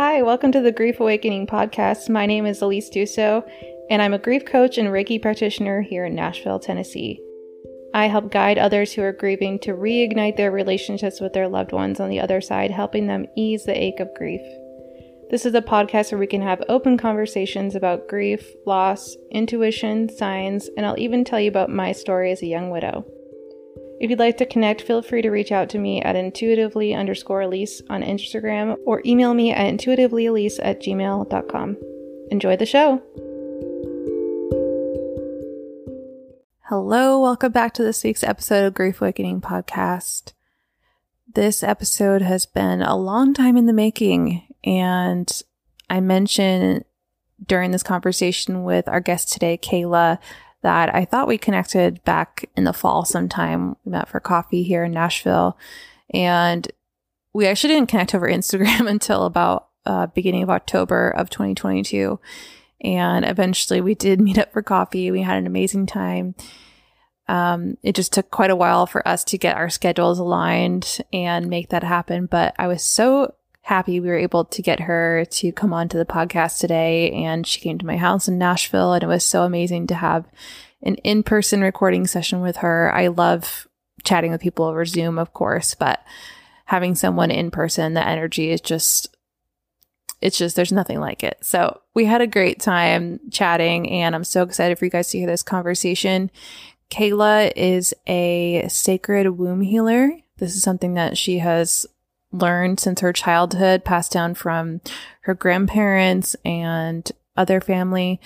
Hi, welcome to the Grief Awakening podcast. My name is Alyse Duso, and I'm a grief coach and Reiki practitioner here in Nashville, Tennessee. I help guide others who are grieving to reignite their relationships with their loved ones on the other side, helping them ease the ache of grief. This is a podcast where we can have open conversations about grief, loss, intuition, signs, and I'll even tell you about my story as a young widow. If you'd like to connect, feel free to reach out to me at intuitively underscore Alyse on Instagram or email me at intuitivelyalyse at gmail.com. Enjoy the show! Hello, welcome back to this week's episode of Grief Awakening Podcast. This episode has been a long time in the making, and I mentioned during this conversation with our guest today, Kayla, that I thought we connected back in the fall sometime. We met for coffee here in Nashville. And we actually didn't connect over Instagram until about uh, beginning of October of 2022. And eventually we did meet up for coffee. We had an amazing time. Um, it just took quite a while for us to get our schedules aligned and make that happen. But I was so happy we were able to get her to come on to the podcast today. And she came to my house in Nashville, and it was so amazing to have an in person recording session with her. I love chatting with people over Zoom, of course, but having someone in person, the energy is just it's just there's nothing like it. So we had a great time chatting, and I'm so excited for you guys to hear this conversation. Kayla is a sacred womb healer. This is something that she has learned since her childhood, passed down from her grandparents and other family.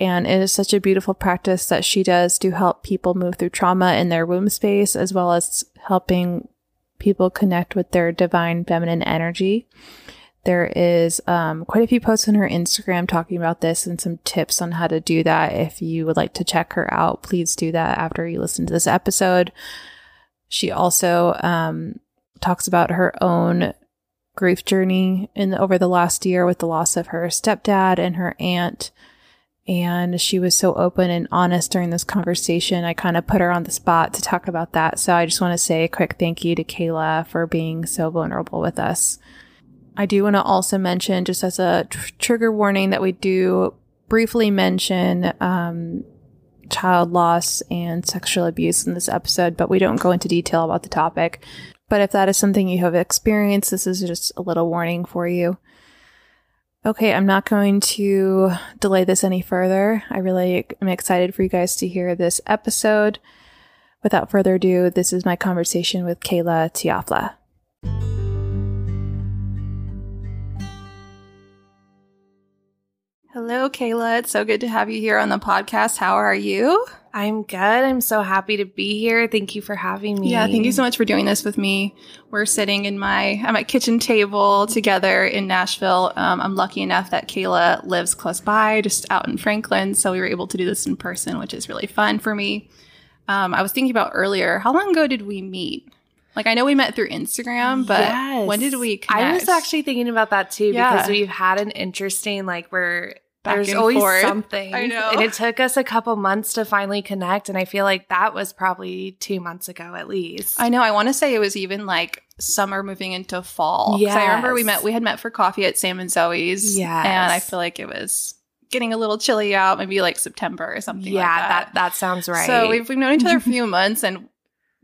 And it is such a beautiful practice that she does to help people move through trauma in their womb space, as well as helping people connect with their divine feminine energy. There is um, quite a few posts on her Instagram talking about this and some tips on how to do that. If you would like to check her out, please do that after you listen to this episode. She also um, talks about her own grief journey in over the last year with the loss of her stepdad and her aunt. And she was so open and honest during this conversation. I kind of put her on the spot to talk about that. So I just want to say a quick thank you to Kayla for being so vulnerable with us. I do want to also mention, just as a tr- trigger warning, that we do briefly mention um, child loss and sexual abuse in this episode, but we don't go into detail about the topic. But if that is something you have experienced, this is just a little warning for you. Okay, I'm not going to delay this any further. I really am excited for you guys to hear this episode. Without further ado, this is my conversation with Kayla Teofla. Hello, Kayla. It's so good to have you here on the podcast. How are you? I'm good. I'm so happy to be here. Thank you for having me. Yeah, thank you so much for doing this with me. We're sitting in my I'm at my kitchen table together in Nashville. Um, I'm lucky enough that Kayla lives close by, just out in Franklin, so we were able to do this in person, which is really fun for me. Um, I was thinking about earlier. How long ago did we meet? Like I know we met through Instagram, but yes. when did we connect? I was actually thinking about that too yeah. because we've had an interesting like we're there's always forth. something. I know. And it took us a couple months to finally connect. And I feel like that was probably two months ago at least. I know. I want to say it was even like summer moving into fall. Yeah. I remember we met, we had met for coffee at Sam and Zoe's. Yeah. And I feel like it was getting a little chilly out, maybe like September or something yeah, like that. that. that sounds right. So we've, we've known each other a few months and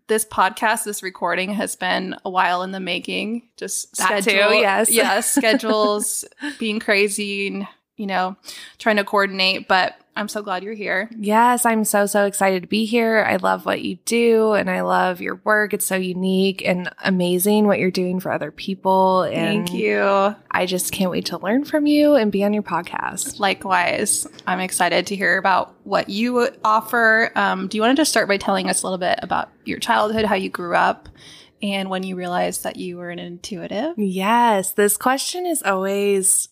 this podcast, this recording has been a while in the making. Just that schedule, too, yes, yes, schedules being crazy, you know, trying to coordinate, but I'm so glad you're here. Yes, I'm so, so excited to be here. I love what you do and I love your work. It's so unique and amazing what you're doing for other people. And Thank you. I just can't wait to learn from you and be on your podcast. Likewise, I'm excited to hear about what you offer. Um, do you want to just start by telling us a little bit about your childhood, how you grew up? And when you realized that you were an intuitive? Yes, this question is always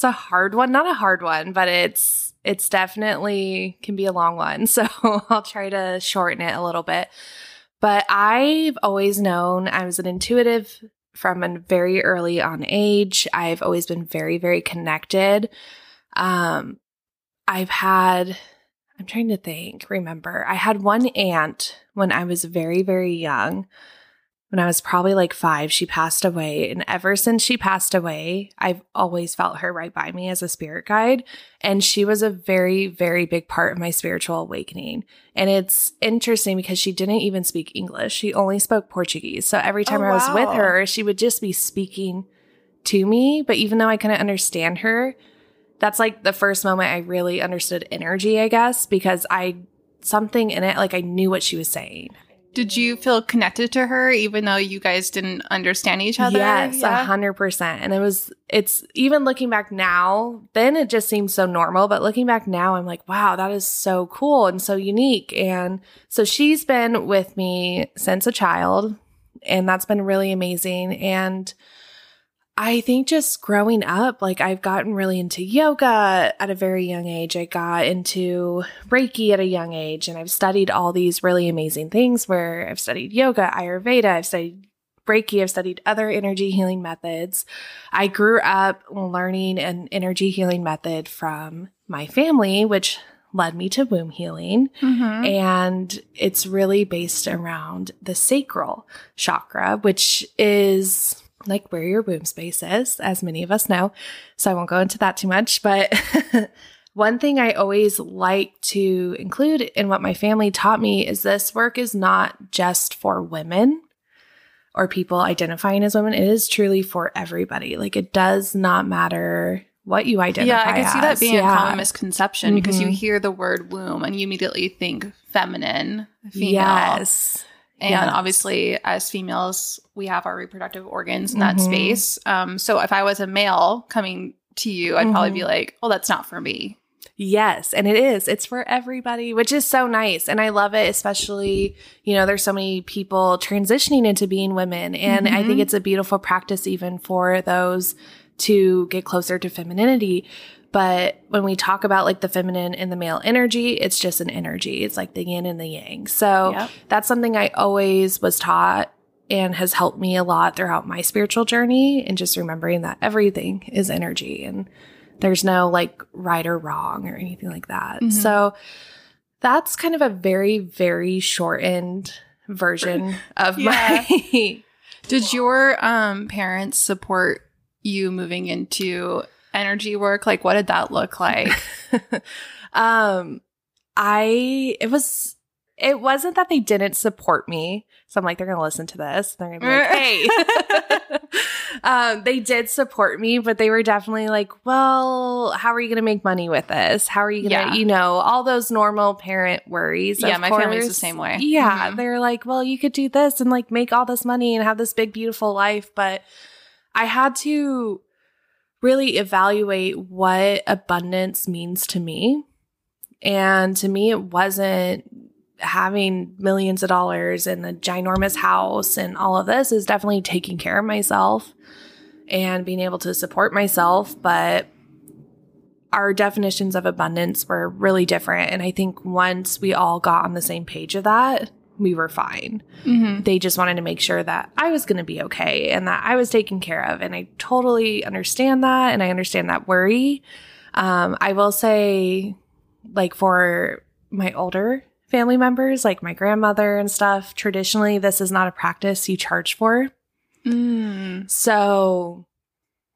it's a hard one, not a hard one, but it's it's definitely can be a long one. So I'll try to shorten it a little bit. But I've always known I was an intuitive from a very early on age. I've always been very, very connected. Um, I've had, I'm trying to think, remember, I had one aunt when I was very, very young when I was probably like five, she passed away. And ever since she passed away, I've always felt her right by me as a spirit guide. And she was a very, very big part of my spiritual awakening. And it's interesting because she didn't even speak English. She only spoke Portuguese. So every time Oh, I was with her, she would just be speaking to me. But even though I couldn't understand her, that's like the first moment I really understood energy, I guess, because I, something in it, like I knew what she was saying. Did you feel connected to her even though you guys didn't understand each other? Yes, a hundred percent. And it was, it's even looking back now, then it just seems so normal. But looking back now, I'm like, wow, that is so cool and so unique. And so she's been with me since a child, and that's been really amazing. And I think just growing up, like I've gotten really into yoga at a very young age. I got into Reiki at a young age, and I've studied all these really amazing things where I've studied yoga, Ayurveda, I've studied Reiki, I've studied other energy healing methods. I grew up learning an energy healing method from my family, which led me to womb healing. Mhm. And it's really based around the sacral chakra, which is like where your womb space is, as many of us know. So I won't go into that too much. But one thing I always like to include in what my family taught me is this work is not just for women or people identifying as women. It is truly for everybody. Like it does not matter what you identify Yeah, I can see that being Yeah. a common misconception because you Mhm. hear the word womb and you immediately think feminine, female. Yes. And Yes. obviously, as females, we have our reproductive organs in that Mhm. space. Um, so if I was a male coming to you, I'd probably Mhm. be like, "Oh, that's not for me." Yes, and it is. It's for everybody, which is so nice. And I love it, especially, you know, there's so many people transitioning into being women. And I think Mhm. it's a beautiful practice even for those to get closer to femininity. But when we talk about like the feminine and the male energy, it's just an energy. It's like the yin and the yang. So Yep. that's something I always was taught and has helped me a lot throughout my spiritual journey and just remembering that everything is energy and there's no like right or wrong or anything like that. Mhm. So that's kind of a very, very shortened version of Yeah. my. Did your um, parents support you moving into energy work? Like, what did that look like? um, I, it was, it wasn't that they didn't support me. So I'm like, they're going to listen to this. They're going to be like, hey. um, they did support me, but they were definitely like, well, how are you going to make money with this? How are you going to, Yeah. you know, all those normal parent worries. Yeah, my family's the same way. Yeah. Mhm. They're like, well, you could do this and like make all this money and have this big, beautiful life. But I had to really evaluate what abundance means to me. And to me, it wasn't having millions of dollars and a ginormous house and all of this is definitely taking care of myself and being able to support myself. But our definitions of abundance were really different. And I think once we all got on the same page of that, we were fine. Mhm. They just wanted to make sure that I was going to be okay and that I was taken care of. And I totally understand that. And I understand that worry. Um, I will say, like, for my older family members, like my grandmother and stuff, traditionally, this is not a practice you charge for. Mm. So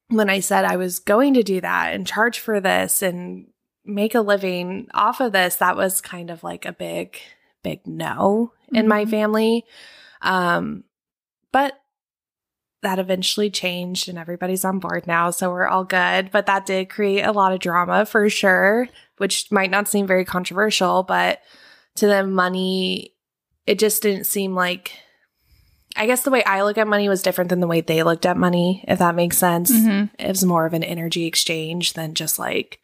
when I said I was going to do that and charge for this and make a living off of this, that was kind of like a big, big no in my Mhm. family. Um, but that eventually changed and everybody's on board now. So we're all good. But that did create a lot of drama for sure, which might not seem very controversial, but to them, money, it just didn't seem like I guess the way I look at money was different than the way they looked at money, if that makes sense. Mhm. It was more of an energy exchange than just like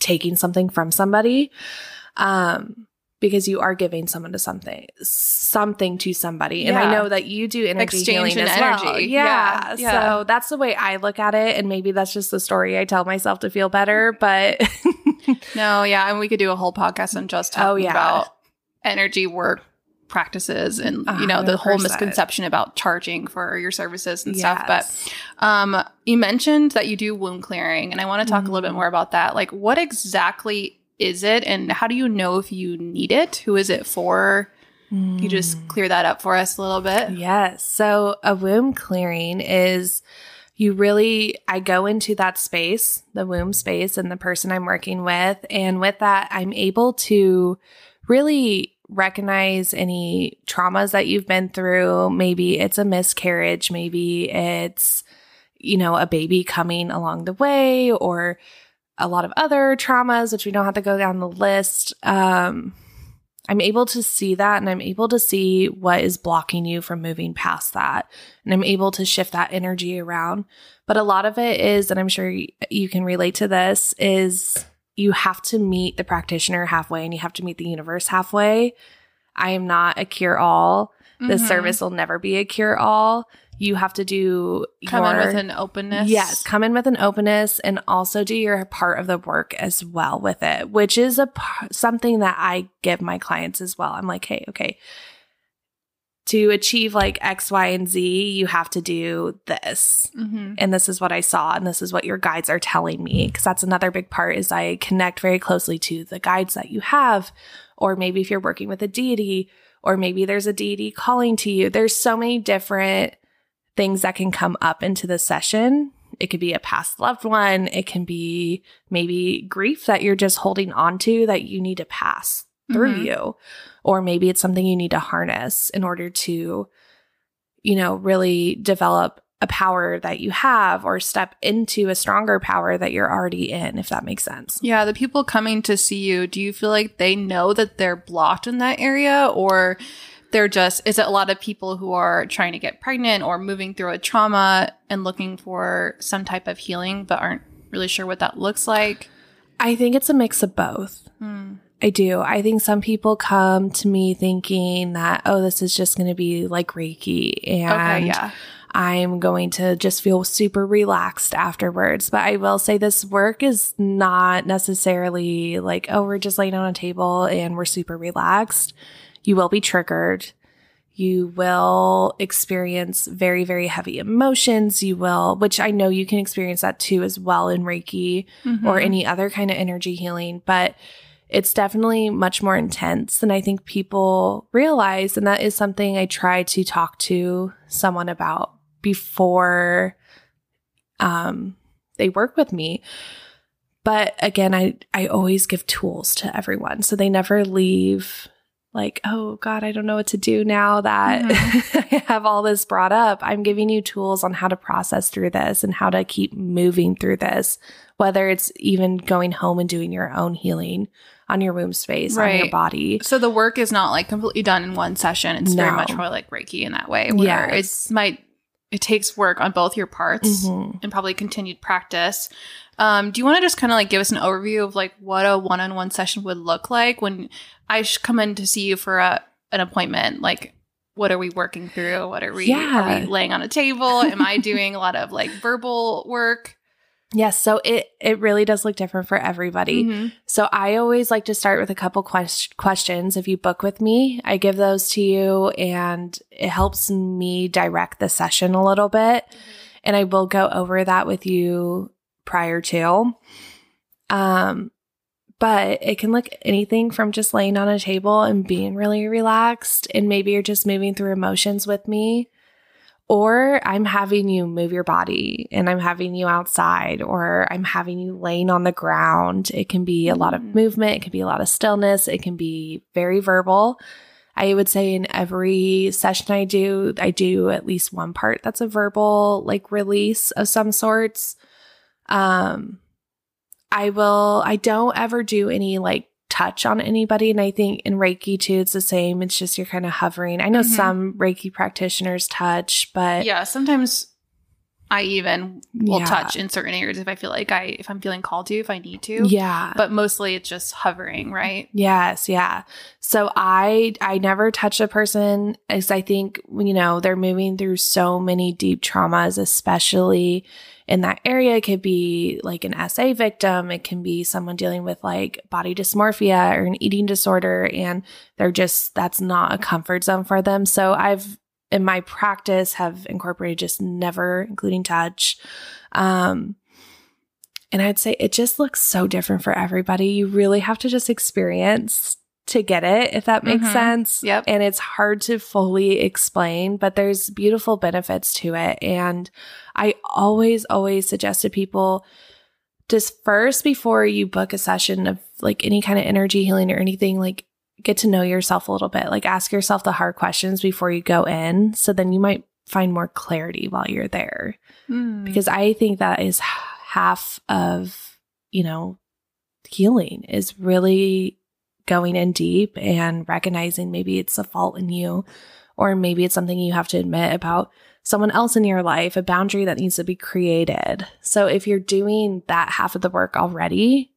taking something from somebody. Um, because you are giving someone to something, something to somebody. And I know that you do energy Exchange healing as well. Yeah. Yeah, yeah. So that's the way I look at it. And maybe that's just the story I tell myself to feel better. But No, yeah, and we could do a whole podcast on just talking Oh, yeah. about energy work practices and you know the whole misconception about charging for your services and stuff. But um, you mentioned that you do womb clearing, and I want to talk a little bit Mhm. more about that. Like, what exactly is it, and how do you know if you need it? Who is it for? Mm. you just clear that up for us a little bit? Yes. So a womb clearing is you really, I go into that space, the womb space, and the person I'm working with. And with that, I'm able to really recognize any traumas that you've been through. Maybe it's a miscarriage, maybe it's, you know, a baby coming along the way, or a lot of other traumas, which we don't have to go down the list. Um, I'm able to see that and I'm able to see what is blocking you from moving past that. And I'm able to shift that energy around. But a lot of it is, and I'm sure you can relate to this, is you have to meet the practitioner halfway and you have to meet the universe halfway. I am not a cure all. This Mhm. service will never be a cure all. You have to do Come in with an openness. Yes, come in with an openness and also do your part of the work as well with it, which is a something that I give my clients as well. I'm like, "Hey, okay. To achieve like X, Y, and Z, you have to do this." Mm-hmm. And this is what I saw and this is what your guides are telling me because that's another big part is I connect very closely to the guides that you have or maybe if you're working with a deity or maybe there's a deity calling to you. There's so many different things that can come up into the session. It could be a past loved one. It can be maybe grief that you're just holding on to that you need to pass through Mhm. you. Or maybe it's something you need to harness in order to, you know, really develop a power that you have or step into a stronger power that you're already in, if that makes sense. Yeah, the people coming to see you, do you feel like they know that they're blocked in that area or they're just is it a lot of people who are trying to get pregnant or moving through a trauma and looking for some type of healing but aren't really sure what that looks like? I think it's a mix of both. Hmm. I do. I think some people come to me thinking that, oh, this is just going to be like Reiki and Okay, yeah. I'm going to just feel super relaxed afterwards. But I will say this work is not necessarily like, oh, we're just laying on a table and we're super relaxed. You will be triggered. You will experience very, very heavy emotions. You will, which I know you can experience that too as well in Reiki or Mhm. any other kind of energy healing, but it's definitely much more intense than I think people realize. And that is something I try to talk to someone about before um, they work with me. But again, I, I always give tools to everyone. So they never leave like, oh God, I don't know what to do now that I have all this brought up. I'm giving you tools on how to process through this and how to keep moving through this, whether it's even going home and doing your own healing on your womb space, on your body. So the work is not like completely done in one session. It's very much more like Reiki in that way. Where Yes. it's might it takes work on both your parts Mhm. and probably continued practice. Um, do you want to just kind of like give us an overview of like what a one-on-one session would look like when I sh- come in to see you for a an appointment? Like, what are we working through? What are we? Yeah. Are we laying on a table? Am I doing a lot of like verbal work? Yes, so it it really does look different for everybody. Mhm. So I always like to start with a couple quest- questions. If you book with me, I give those to you and it helps me direct the session a little bit. And I will go over that with you prior to. Um but it can look anything from just laying on a table and being really relaxed and maybe you're just moving through emotions with me or I'm having you move your body and I'm having you outside, or I'm having you laying on the ground. It can be a lot of Mm. movement, it can be a lot of stillness, it can be very verbal. I would say in every session I do, I do at least one part that's a verbal like release of some sorts. Um I will I don't ever do any like touch on anybody and I think in Reiki too it's the same. It's just you're kind of hovering. I know Mhm. some Reiki practitioners touch, but Yeah, sometimes I even will Yeah. touch in certain areas if I feel like I if I'm feeling called to, if I need to. Yeah. But mostly it's just hovering, right? Yes, yeah. So I I never touch a person as I think you know they're moving through so many deep traumas, especially in that area. It could be like an SA victim. It can be someone dealing with like body dysmorphia or an eating disorder, and they're just that's not a comfort zone for them. So I've in my practice have incorporated just never including touch. Um, and I'd say it just looks so different for everybody. You really have to just experience to get it, if that makes Mhm. sense. Yep. And it's hard to fully explain, but there's beautiful benefits to it. And I always, always suggest to people just first before you book a session of like any kind of energy healing or anything, like get to know yourself a little bit. Like ask yourself the hard questions before you go in. So then you might find more clarity while you're there Mm. because I think that is half of, you know, healing is really going in deep and recognizing maybe it's a fault in you or maybe it's something you have to admit about someone else in your life, a boundary that needs to be created. So if you're doing that half of the work already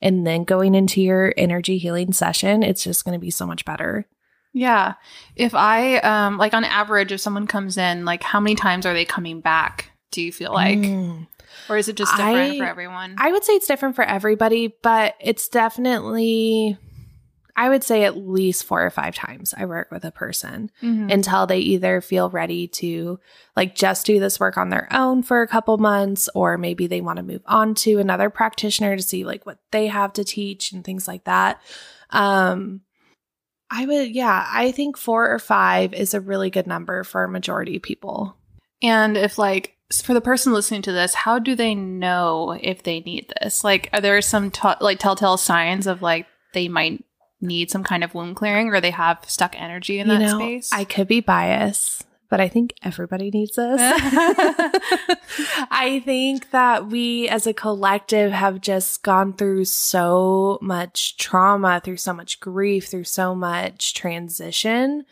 and then going into your energy healing session, it's just going to be so much better. Yeah. If I um like on average if someone comes in, like how many times are they coming back? Do you feel like Mm. or is it just different I- for everyone? I would say it's different for everybody, but it's definitely, I would say at least four or five times I work with a person Mhm. until they either feel ready to like just do this work on their own for a couple months, or maybe they want to move on to another practitioner to see like what they have to teach and things like that. Um, I would, yeah, I think four or five is a really good number for a majority of people. And if like for the person listening to this, how do they know if they need this? Like, are there some t- like telltale signs of like they might need some kind of womb clearing or they have stuck energy in you that know, space? I could be biased, but I think everybody needs this. I think that we as a collective have just gone through so much trauma, through so much grief, through so much transition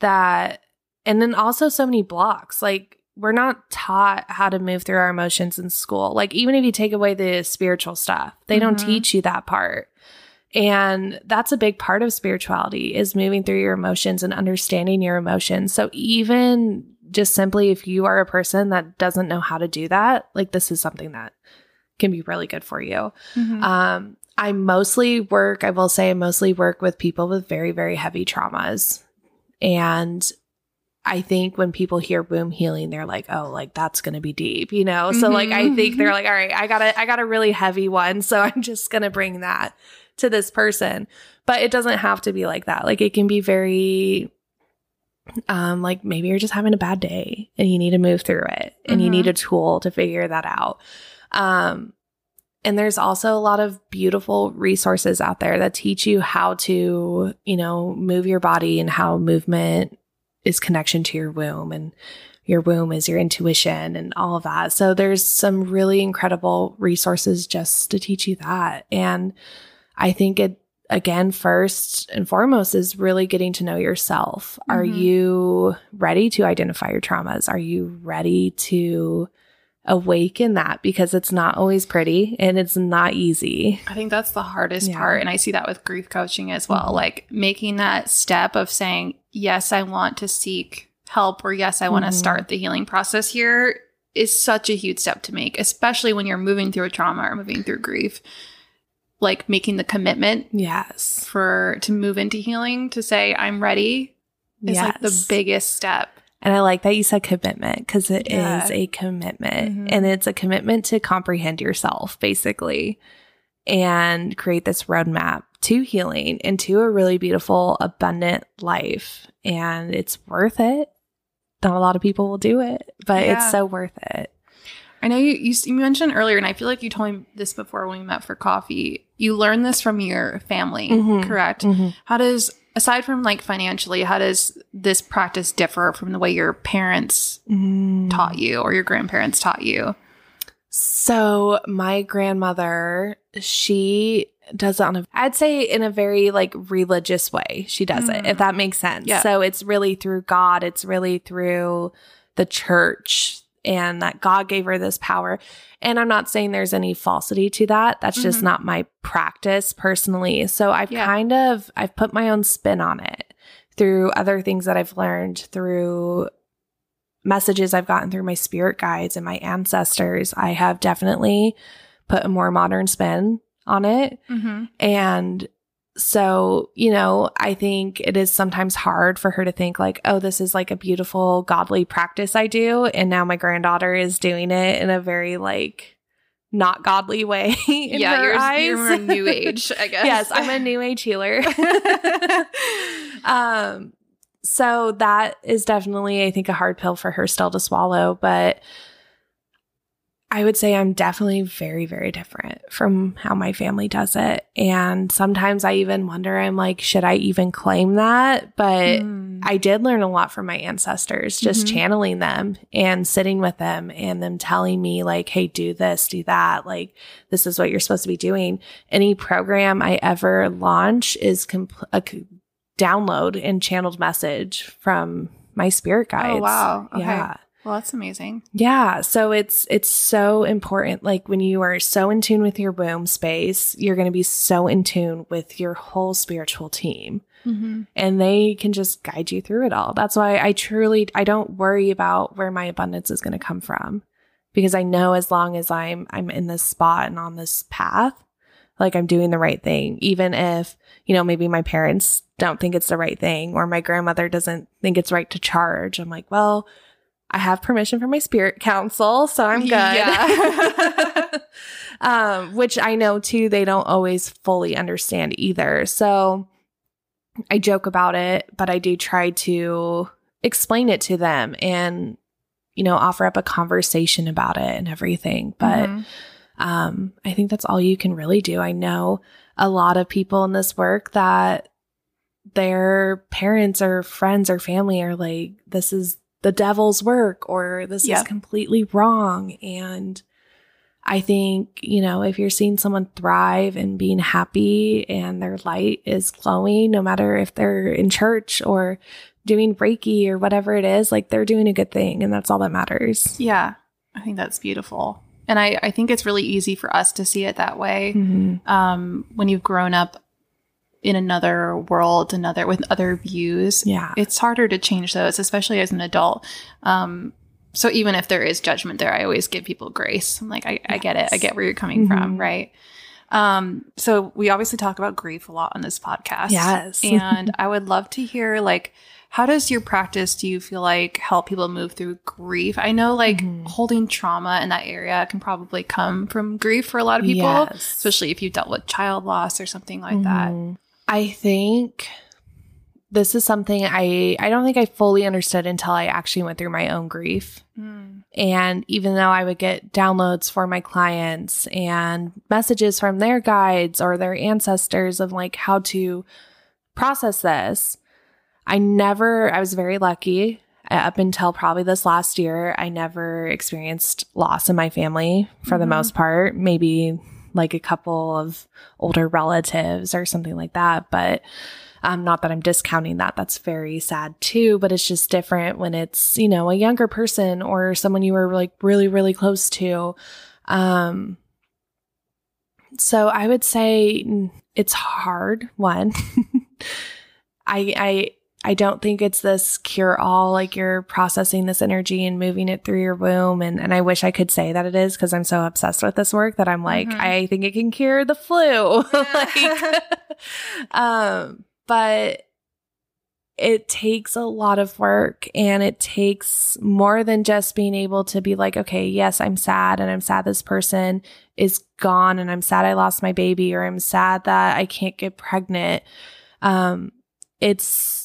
that, and then also so many blocks. Like, we're not taught how to move through our emotions in school. Like, even if you take away the spiritual stuff, they don't Mhm. teach you that part. And that's a big part of spirituality is moving through your emotions and understanding your emotions. So even just simply if you are a person that doesn't know how to do that, like this is something that can be really good for you. Mhm. Um, I mostly work, I will say, I mostly work with people with very, very heavy traumas. And I think when people hear womb healing, they're like, oh, like that's going to be deep, you know? So like, I think they're like, all right, I got a, I got a really heavy one. So I'm just going to bring that to this person. But it doesn't have to be like that. Like it can be very, um, like maybe you're just having a bad day and you need to move through it and you Mhm. need a tool to figure that out. Um, and there's also a lot of beautiful resources out there that teach you how to, you know, move your body and how movement is connection to your womb and your womb is your intuition and all of that. So there's some really incredible resources just to teach you that. And I think it again first and foremost is really getting to know yourself. Are Mhm. you ready to identify your traumas? Are you ready to awaken that because it's not always pretty and it's not easy. I think that's the hardest Yeah. part. And I see that with grief coaching as well. Mhm. Like making that step of saying, yes, I want to seek help or yes, I want to Mhm. start the healing process here is such a huge step to make, especially when you're moving through a trauma or moving through grief. Like making the commitment Yes. for to move into healing to say, I'm ready is like the biggest step. And I like that you said commitment because it is Yeah. a commitment Mhm. and it's a commitment to comprehend yourself basically and create this roadmap to healing and to a really beautiful, abundant life. And it's worth it. Not a lot of people will do it, but Yeah. it's so worth it. I know you, you you mentioned earlier, and I feel like you told me this before when we met for coffee. You learned this from your family, Mhm. correct? How does, aside from like financially, how does this practice differ from the way your parents Mm. taught you or your grandparents taught you? So my grandmother, she does it on a I'd say in a very like religious way. She does it, Mm. if that makes sense. Yeah. So it's really through God, it's really through the church and that God gave her this power. And I'm not saying there's any falsity to that. That's just Mhm. not my practice personally. So I've Yeah. kind of I've put my own spin on it through other things that I've learned through messages I've gotten through my spirit guides and my ancestors, I have definitely put a more modern spin on it. Mm-hmm. And so, you know, I think it is sometimes hard for her to think, like, oh, this is like a beautiful, godly practice I do. And now my granddaughter is doing it in a very, like, not godly way yeah, you're, eyes. you're new age, I guess. yes, I'm a new age healer. um, so that is definitely, I think, a hard pill for her still to swallow. But I would say I'm definitely very, very different from how my family does it. And sometimes I even wonder, I'm like, should I even claim that? But Mm. I did learn a lot from my ancestors, just Mhm. channeling them and sitting with them and them telling me, like, hey, do this, do that. Like, this is what you're supposed to be doing. Any program I ever launch is compl- a c- download and channeled message from my spirit guides. Oh wow. Okay. Yeah. Well, that's amazing. Yeah, so it's it's so important like when you are so in tune with your womb space, you're going to be so in tune with your whole spiritual team Mm-hmm. and they can just guide you through it all. That's why I truly I don't worry about where my abundance is going to come from because I know as long as I'm I'm in this spot and on this path, like I'm doing the right thing even if, you know, maybe my parents don't think it's the right thing or my grandmother doesn't think it's right to charge. I'm like, well, I have permission from my spirit council, so I'm good. Yeah. um, which I know too, they don't always fully understand either. So I joke about it, but I do try to explain it to them and, you know, offer up a conversation about it and everything. But Mhm. um, I think that's all you can really do. I know a lot of people in this work that their parents or friends or family are like, this is the devil's work or this Yeah. is completely wrong. And I think, you know, if you're seeing someone thrive and being happy and their light is glowing, no matter if they're in church or doing Reiki or whatever it is, like they're doing a good thing. And that's all that matters. yeah, I think that's beautiful, and I I think it's really easy for us to see it that way. Mhm. Um, when you've grown up in another world, another with other views, Yeah. it's harder to change those, especially as an adult. Um, so even if there is judgment there, I always give people grace. I'm like, I, I get it. I get where you're coming from, Mhm. right? Um, so we obviously talk about grief a lot on this podcast. Yes. and I would love to hear like how does your practice do you feel like help people move through grief? I know like Mhm. holding trauma in that area can probably come from grief for a lot of people, Yes. especially if you've dealt with child loss or something like that. I think this is something I I don't think I fully understood until I actually went through my own grief. Mm. And even though I would get downloads for my clients and messages from their guides or their ancestors of like how to process this, I never, I was very lucky uh, up until probably this last year. I never experienced loss in my family for the Mhm. most part, maybe like a couple of older relatives or something like that. But um, not that I'm discounting that. That's very sad too, but it's just different when it's, you know, a younger person or someone you were like really, really close to. Um, so I would say mm, it's hard. One, I, I, I don't think it's this cure all, like you're processing this energy and moving it through your womb. And, and I wish I could say that it is because I'm so obsessed with this work that I'm like, Mhm. I think it can cure the flu. like, um, but it takes a lot of work and it takes more than just being able to be like, okay, yes, I'm sad and I'm sad this person is gone and I'm sad I lost my baby or I'm sad that I can't get pregnant. Um, it's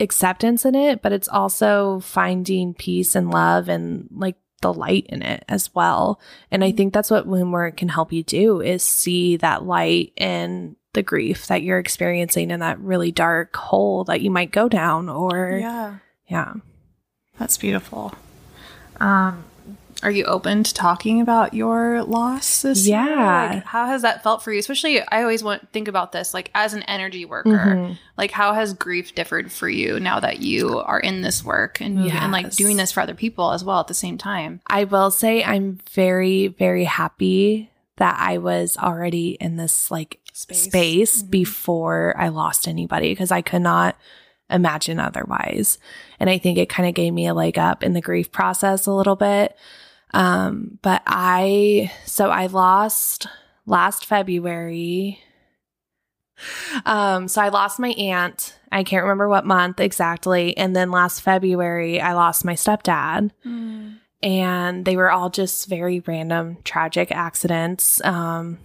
acceptance in it, but it's also finding peace and love and like the light in it as well. And I think that's what womb work can help you do is see that light in the grief that you're experiencing in that really dark hole that you might go down or Yeah. yeah. That's beautiful. Um, are you open to talking about your loss this year? Yeah. Like, how has that felt for you? Especially, I always want think about this like as an energy worker. Mhm. Like, how has grief differed for you now that you are in this work and moving, and like doing this for other people as well at the same time? I will say I'm very, very happy that I was already in this like Space. space, Mhm. before I lost anybody because I could not imagine otherwise. And I think it kind of gave me a leg up in the grief process a little bit. Um, but I, so I lost last February. Um, so I lost my aunt. I can't remember what month exactly. And then last February, I lost my stepdad. and they were all just very random, tragic accidents. Um,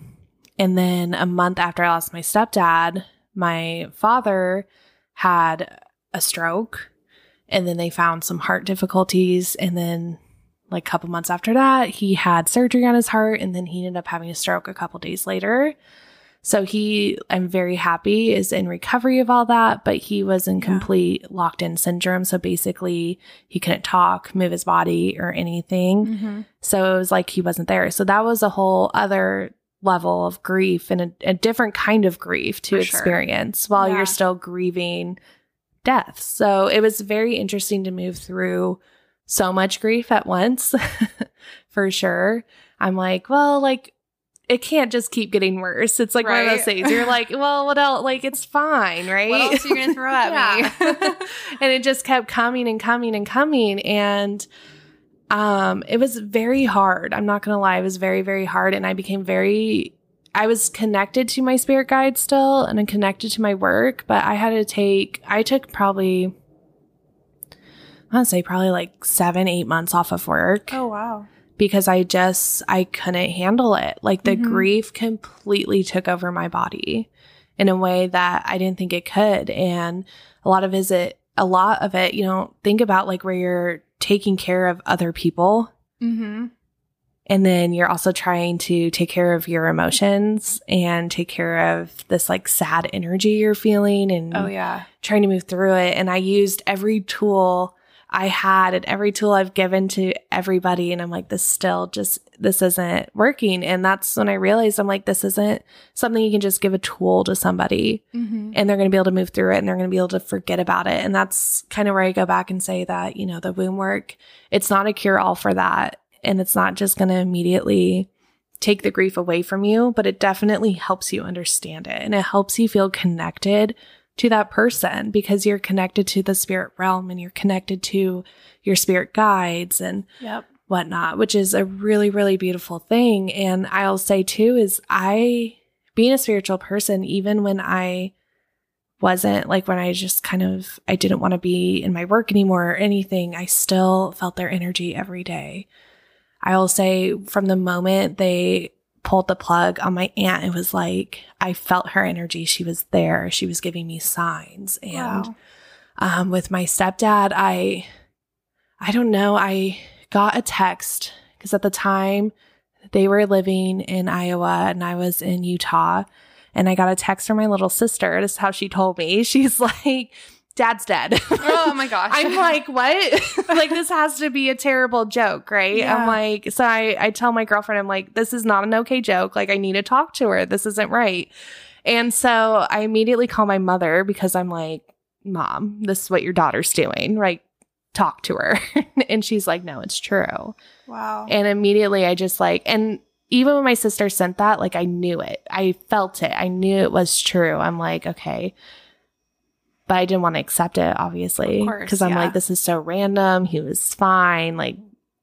and then a month after I lost my stepdad, my father had a stroke, and then they found some heart difficulties. And then, like a couple months after that, he had surgery on his heart, and then he ended up having a stroke a couple days later. So he, I'm very happy, is in recovery of all that, but he was in Yeah. complete locked in syndrome. So basically, he couldn't talk, move his body, or anything. Mm-hmm. So it was like he wasn't there. So that was a whole other level of grief and a, a different kind of grief to For sure. experience while Yeah. you're still grieving death. So it was very interesting to move through so much grief at once, for sure. I'm like, well, like, it can't just keep getting worse. It's like one of those Right. things. You're like, well, what else? Like, it's fine, right? What else are you gonna throw at me? And it just kept coming and coming and coming. And um, it was very hard. I'm not gonna lie, it was very, very hard. And I became very I was connected to my spirit guide still and I'm connected to my work, but I had to take I took probably I want to say probably like seven, eight months off of work Oh wow. because I just I couldn't handle it. Like the Mhm. grief completely took over my body in a way that I didn't think it could. And a lot of is it a lot of it, you know, think about like where you're taking care of other people mm-hmm. and then you're also trying to take care of your emotions and take care of this like sad energy you're feeling and Oh yeah. trying to move through it. And I used every tool I had and every tool I've given to everybody. And I'm like, this still just, this isn't working. And that's when I realized I'm like, this isn't something you can just give a tool to somebody Mm-hmm. and they're going to be able to move through it and they're going to be able to forget about it. And that's kind of where I go back and say that, you know, the womb work, it's not a cure all for that. And it's not just going to immediately take the grief away from you, but it definitely helps you understand it and it helps you feel connected to that person because you're connected to the spirit realm and you're connected to your spirit guides and Yep. whatnot, which is a really, really beautiful thing. And I'll say too, is I, being a spiritual person, even when I wasn't like when I just kind of, I didn't want to be in my work anymore or anything, I still felt their energy every day. I'll say from the moment they pulled the plug on my aunt, it was like I felt her energy. She was there. She was giving me signs. And Wow. um, with my stepdad, I, I don't know. I got a text because at the time they were living in Iowa and I was in Utah. And I got a text from my little sister. This is how she told me. She's like, Dad's dead. Oh my gosh. I'm like, what? like, this has to be a terrible joke, right? Yeah. I'm like, so I, I tell my girlfriend, I'm like, this is not an okay joke. Like, I need to talk to her. This isn't right. And so I immediately call my mother because I'm like, Mom, this is what your daughter's doing. Right? Talk to her. and she's like, no, it's true. Wow. And immediately I just like, and even when my sister sent that, like I knew it. I felt it. I knew it was true. I'm like, okay. But I didn't want to accept it, obviously. Because I'm yeah. like, this is so random. He was fine, like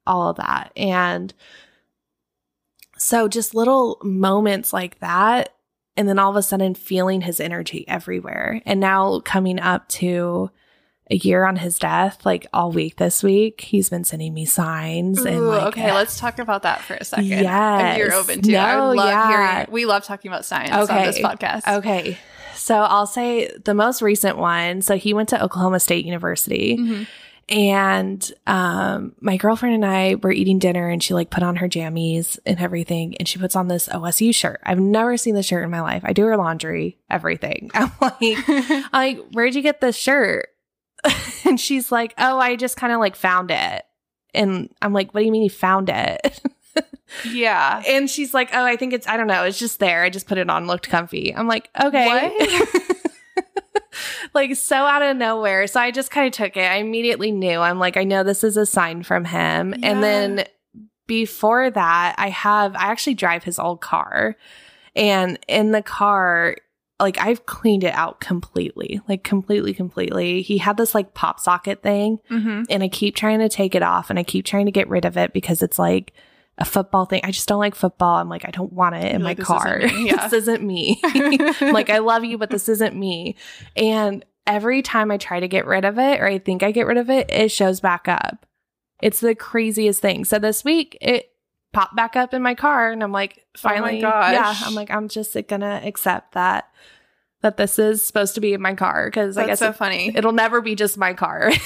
all of that. And so just little moments like that. And then all of a sudden feeling his energy everywhere. And now coming up to a year on his death, like all week this week, he's been sending me signs and Ooh, like okay, let's talk about that for a second. Yes. If you're open to it. I love yeah. hearing we love talking about science on this podcast. Okay. So I'll say the most recent one. So he went to Oklahoma State University Mhm. and um my girlfriend and I were eating dinner and she like put on her jammies and everything and she puts on this OSU shirt. I've never seen this shirt in my life. I do her laundry, everything. I'm like, I'm like, where'd you get this shirt? and she's like, Oh, I just kind of like found it. And I'm like, What do you mean you found it? Yeah. And she's like, "Oh, I think it's I don't know, it's just there. I just put it on, looked comfy." I'm like, "Okay." like so out of nowhere. So I just kind of took it. I immediately knew. I'm like, I know this is a sign from him. Yeah. And then before that, I have I actually drive his old car. And in the car, like I've cleaned it out completely. Like completely completely. He had this like pop socket thing Mm-hmm. and I keep trying to take it off and I keep trying to get rid of it because it's like a football thing. I just don't like football. I'm like, I don't want it in You're my like, this car. isn't me. Yeah. this isn't me. Like, I love you, but this isn't me. And every time I try to get rid of it or I think I get rid of it, it shows back up. It's the craziest thing. So this week it popped back up in my car and I'm like, oh finally, gosh. yeah, I'm like, I'm just gonna accept that that this is supposed to be in my car because I guess so it, funny. it'll never be just my car.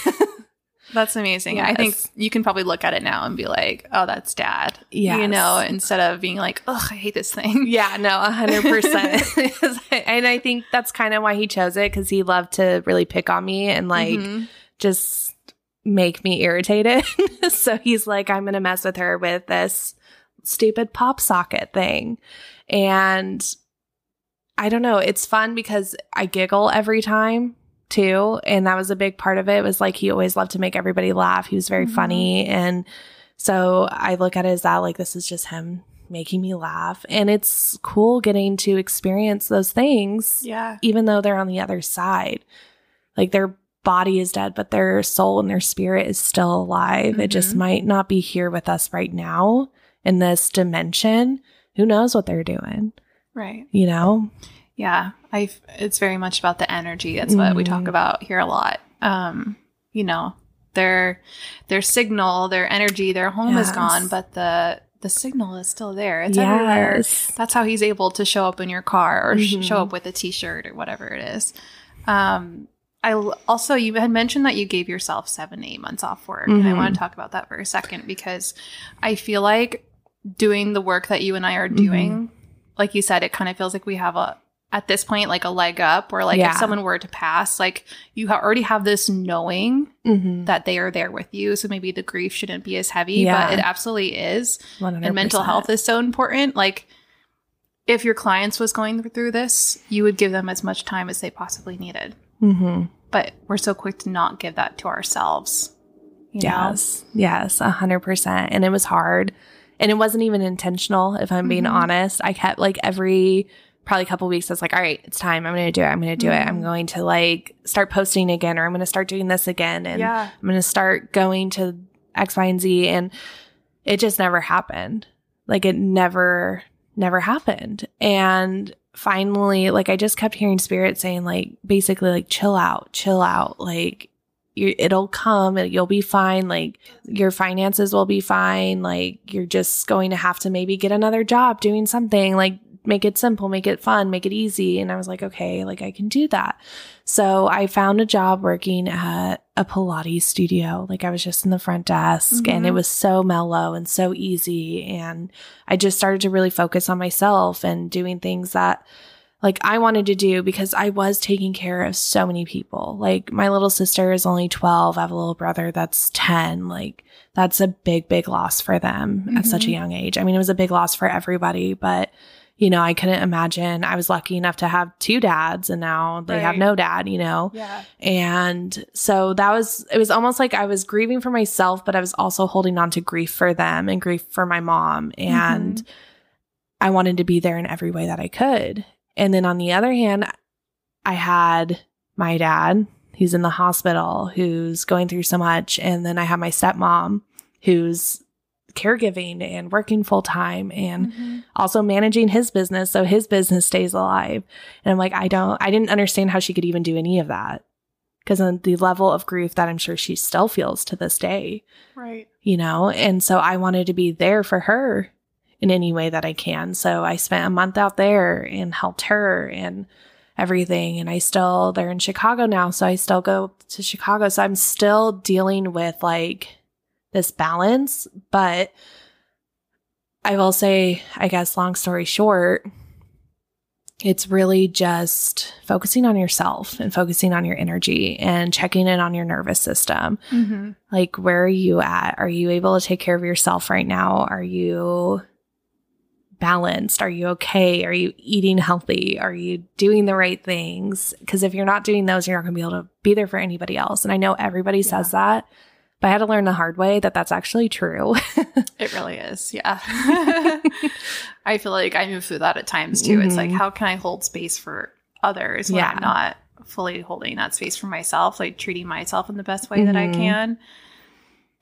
That's amazing. I think you can probably look at it now and be like, "Oh, that's dad." Yeah. You know, instead of being like, oh, I hate this thing." Yeah, no, a hundred percent. And I think that's kind of why he chose it because he loved to really pick on me and like Mhm. just make me irritated. so he's like, I'm gonna mess with her with this stupid pop socket thing. And I don't know, it's fun because I giggle every time too. And that was a big part of it. was like he always loved to make everybody laugh. He was very Mhm. funny. And so I look at it as that like this is just him making me laugh. And it's cool getting to experience those things Yeah. even though they're on the other side. Like their body is dead, but their soul and their spirit is still alive. It just Mhm. might not be here with us right now in this dimension. Who knows what they're doing, Right. you know? Yeah. I. It's very much about the energy. That's what we talk Mhm. about here a lot. Um, you know, their their signal, their energy, their home is gone, but the the signal is still there. It's everywhere. yes. That's how he's able to show up in your car or Mhm. show up with a t-shirt or whatever it is. Um, I also you had mentioned that you gave yourself seven eight months off work, and I want to talk about that for a second because I feel like doing the work that you and I are doing, like you said, it kind of feels like we have a at this point like a leg up, where like Yeah. if someone were to pass, like you ha- already have this knowing Mm-hmm. that they are there with you, so maybe the grief shouldn't be as heavy, Yeah. but it absolutely is 100%. and mental health is so important. Like, if your clients was going through this, you would give them as much time as they possibly needed. Mm-hmm. But we're so quick to not give that to ourselves. You know? Yes. Yes. A hundred percent. And it was hard. And it wasn't even intentional, if I'm being Mhm. honest. I kept like every probably a couple weeks, I was like, all right, it's time. I'm going to do it. I'm going to do it. I'm Mhm. going to like start posting again, or I'm going to start doing this again. And yeah. I'm going to start going to X, Y, and Z. And it just never happened. Like it never, never happened. And finally, like I just kept hearing spirit saying, like, basically, like, chill out, chill out. Like, you, it'll come and you'll be fine. Like, your finances will be fine. Like, you're just going to have to maybe get another job doing something. Like, make it simple, make it fun, make it easy. And I was like, okay, like, I can do that. So I found a job working at a Pilates studio. Like I was just in the front desk and it Mhm. was so mellow and so easy. And I just started to really focus on myself and doing things that like I wanted to do because I was taking care of so many people. Like my little sister is only 12. I have a little brother that's 10. Like that's a big, big loss for them at such a Mhm. young age. I mean, it was a big loss for everybody, but you know, I couldn't imagine. I was lucky enough to have two dads and now they have no dad, you know? Yeah. And so that was, it was almost like I was grieving for myself, but I was also holding on to grief for them and grief for my mom. Mm-hmm. And I wanted to be there in every way that I could. And then on the other hand, I had my dad who's in the hospital, who's going through so much. And then I have my stepmom who's caregiving and working full time and Mhm. also managing his business so his business stays alive. And I'm like, I don't, I didn't understand how she could even do any of that. Because on the level of grief that I'm sure she still feels to this day, Right. you know? And so I wanted to be there for her in any way that I can. So I spent a month out there and helped her and everything. And I still, they're in Chicago now. So I still go to Chicago. So I'm still dealing with like this balance. But I will say, I guess, long story short, it's really just focusing on yourself and focusing on your energy and checking in on your nervous system. Mm-hmm. Like, where are you at? Are you able to take care of yourself right now? Are you balanced? Are you okay? Are you eating healthy? Are you doing the right things? Because if you're not doing those, you're not going to be able to be there for anybody else. And I know everybody says that, but I had to learn the hard way that that's actually true. It really is. Yeah. I feel like I move through that at times too. It's like, Mhm. how can I hold space for others when Yeah. I'm not fully holding that space for myself, like treating myself in the best way that I Mhm. can?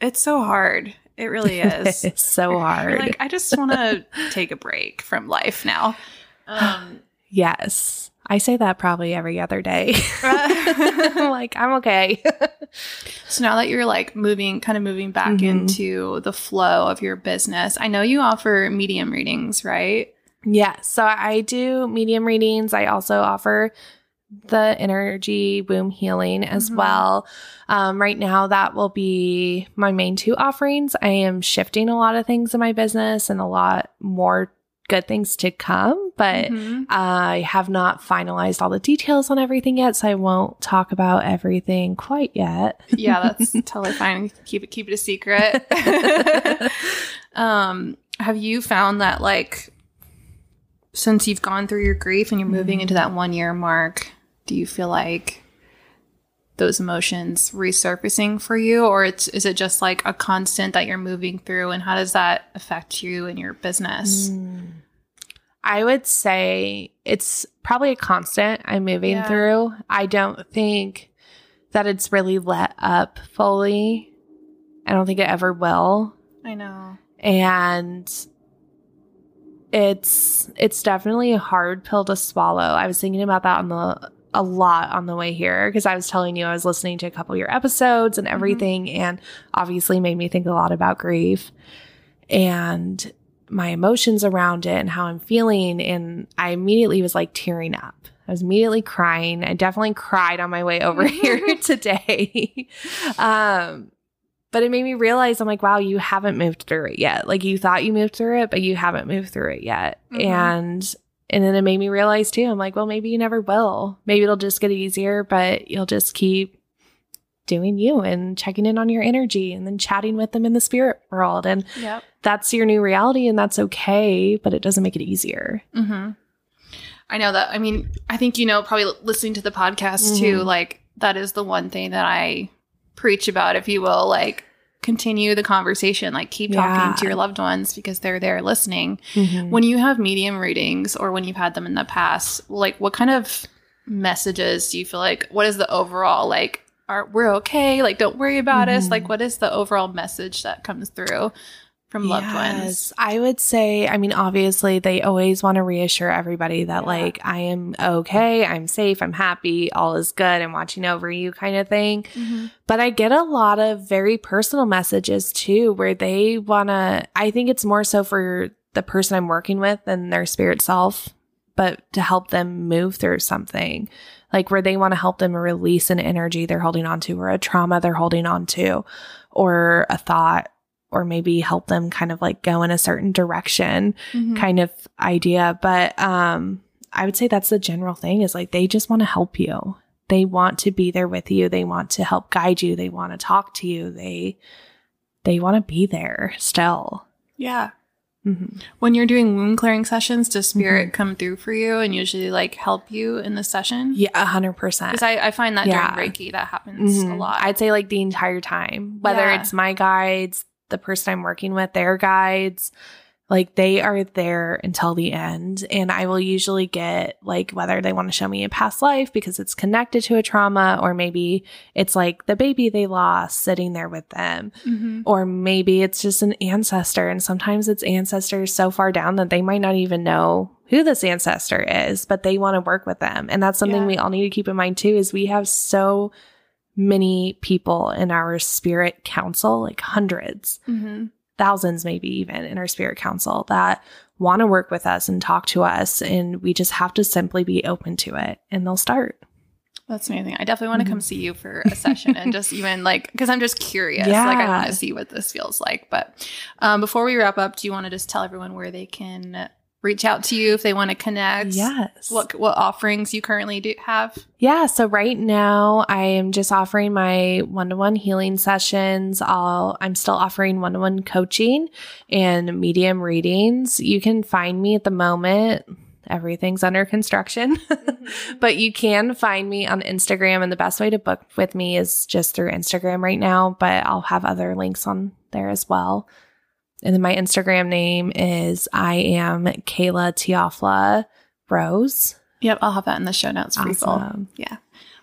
It's so hard. It really is. it's so hard. Like, I just want to take a break from life now. Um, yes. I say that probably every other day. Like, I'm okay. So now that you're like moving, kind of moving back Mhm. into the flow of your business, I know you offer medium readings, right? yeah. So I do medium readings. I also offer the energy womb healing as Mhm. well. Um, right now, that will be my main two offerings. I am shifting a lot of things in my business and a lot more good things to come, but Mhm. I have not finalized all the details on everything yet, so I won't talk about everything quite yet. yeah, that's totally fine. Keep it keep it a secret. um, have you found that like since you've gone through your grief and you're moving into that one year mark, do you feel like those emotions resurfacing for you or it's is it just like a constant that you're moving through and how does that affect you and your business? I would say it's probably a constant I'm moving Yeah. through. I don't think that it's really let up fully. I don't think it ever will. I know. And it's it's definitely a hard pill to swallow. I was thinking about that on the a lot on the way here because I was telling you I was listening to a couple of your episodes and mm-hmm. everything and obviously made me think a lot about grief and my emotions around it and how I'm feeling and I immediately was like tearing up. I was immediately crying. I definitely cried on my way over here today. um but it made me realize I'm like, wow, you haven't moved through it yet. Like you thought you moved through it, but you haven't moved through it yet. Mhm. And and then it made me realize too, I'm like, well, maybe you never will. Maybe it'll just get easier, but you'll just keep doing you and checking in on your energy and then chatting with them in the spirit world. And Yep. that's your new reality and that's okay, but it doesn't make it easier. Mm-hmm. I know that. I mean, I think you know, probably listening to the podcast too. Mhm. Like that is the one thing that I preach about, if you will. Like continue the conversation. Like keep Yeah. talking to your loved ones because they're there listening. Mhm. When you have medium readings or when you've had them in the past, like what kind of messages do you feel like? What is the overall like? Are we're okay? Like don't worry about us. Mhm. Like what is the overall message that comes through from loved ones? I would say, I mean, obviously, they always want to reassure everybody that, Yeah. like, I am okay, I'm safe, I'm happy, all is good, I'm watching over you, kind of thing. Mhm. But I get a lot of very personal messages too, where they want to, I think it's more so for the person I'm working with and their spirit self, but to help them move through something. Like where they want to help them release an energy they're holding on to, or a trauma they're holding on to, or a thought, or maybe help them kind of like go in a certain direction Mhm. kind of idea. But um, I would say that's the general thing is like they just want to help you. They want to be there with you. They want to help guide you. They want to talk to you. They they want to be there still. Yeah. Mhm. When you're doing womb clearing sessions, does spirit come through for you and usually like help you in the session? Yeah, a hundred percent. Because I, I find that Yeah. during Reiki that happens a Mhm. lot. I'd say like the entire time, whether Yeah. it's my guides, the person I'm working with, their guides, like they are there until the end. And I will usually get like whether they want to show me a past life because it's connected to a trauma, or maybe it's like the baby they lost sitting there with them, Mhm. or maybe it's just an ancestor. And sometimes it's ancestors so far down that they might not even know who this ancestor is, but they want to work with them. And that's something Yeah. we all need to keep in mind too, is we have so many people in our spirit council, like hundreds, Mhm. Thousands, maybe even in our spirit council that want to work with us and talk to us. And we just have to simply be open to it and they'll start. That's amazing. I definitely want to Mhm. come see you for a session and just even like, because I'm just curious. Like, I want to see what this feels like. But um, before we wrap up, do you want to just tell everyone where they can reach out to you if they want to connect? Yes. What, what offerings you currently do have? Yeah, so right now I am just offering my one-to-one healing sessions. I'll I'm still offering one-to-one coaching and medium readings. You can find me at the moment. Everything's under construction. Mm-hmm. but you can find me on Instagram and the best way to book with me is just through Instagram right now, but I'll have other links on there as well. And then my Instagram name is I am Kayla Teofla Rose. Yep, I'll have that in the show notes for people. Awesome. Yeah.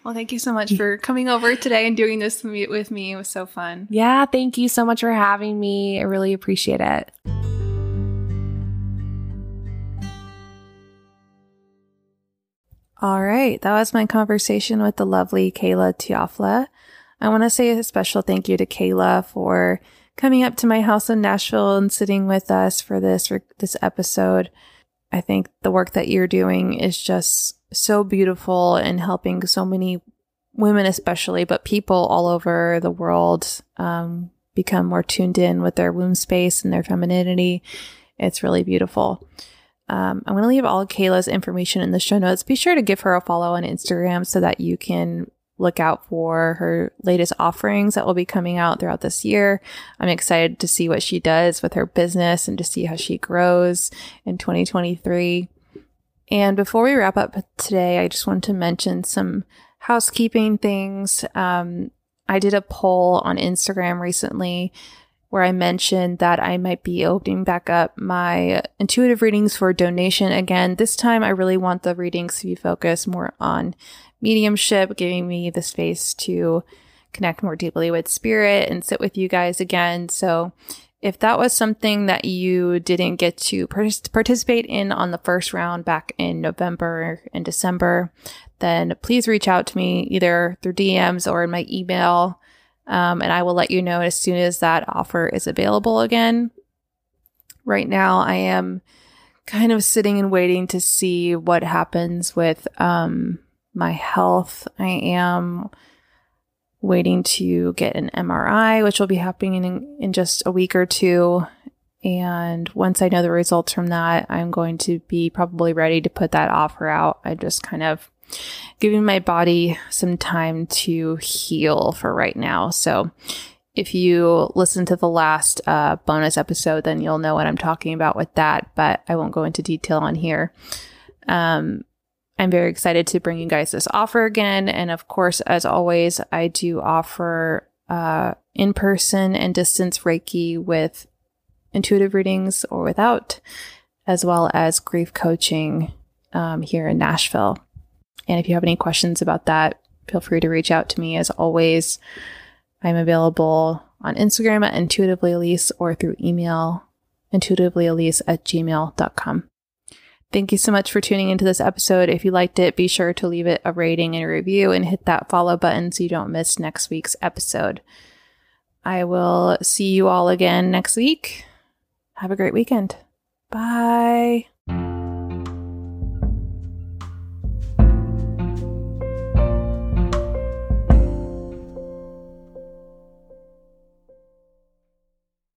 Well, thank you so much for coming over today and doing this with me- It was so fun. Yeah, thank you so much for having me. I really appreciate it. All right, that was my conversation with the lovely Kayla Teofla. I want to say a special thank you to Kayla for coming up to my house in Nashville and sitting with us for this for this episode. I think the work that you're doing is just so beautiful and helping so many women, especially, but people all over the world um, become more tuned in with their womb space and their femininity. It's really beautiful. Um, I'm going to leave all Kayla's information in the show notes. Be sure to give her a follow on Instagram so that you can look out for her latest offerings that will be coming out throughout this year. I'm excited to see what she does with her business and to see how she grows in 2023. And before we wrap up today, I just want to mention some housekeeping things. Um, I did a poll on Instagram recently where I mentioned that I might be opening back up my intuitive readings for donation again. This time, I really want the readings to be focused more on mediumship, giving me the space to connect more deeply with spirit and sit with you guys again. So, if that was something that you didn't get to participate in on the first round back in November and December, then please reach out to me either through DMs or in my email. Um, and I will let you know as soon as that offer is available again. Right now, I am kind of sitting and waiting to see what happens with um, my health. I am waiting to get an MRI, which will be happening in, in just a week or two. And once I know the results from that, I'm going to be probably ready to put that offer out. I just kind of giving my body some time to heal for right now. So if you listen to the last uh, bonus episode, then you'll know what I'm talking about with that, but I won't go into detail on here. Um, I'm very excited to bring you guys this offer again. And of course, as always, I do offer uh, in person and distance Reiki with intuitive readings or without, as well as grief coaching um, here in Nashville. And if you have any questions about that, feel free to reach out to me. As always, I'm available on Instagram at intuitivelyalyse or through email intuitivelyalyse at gmail.com. Thank you so much for tuning into this episode. If you liked it, be sure to leave it a rating and a review and hit that follow button so you don't miss next week's episode. I will see you all again next week. Have a great weekend. Bye.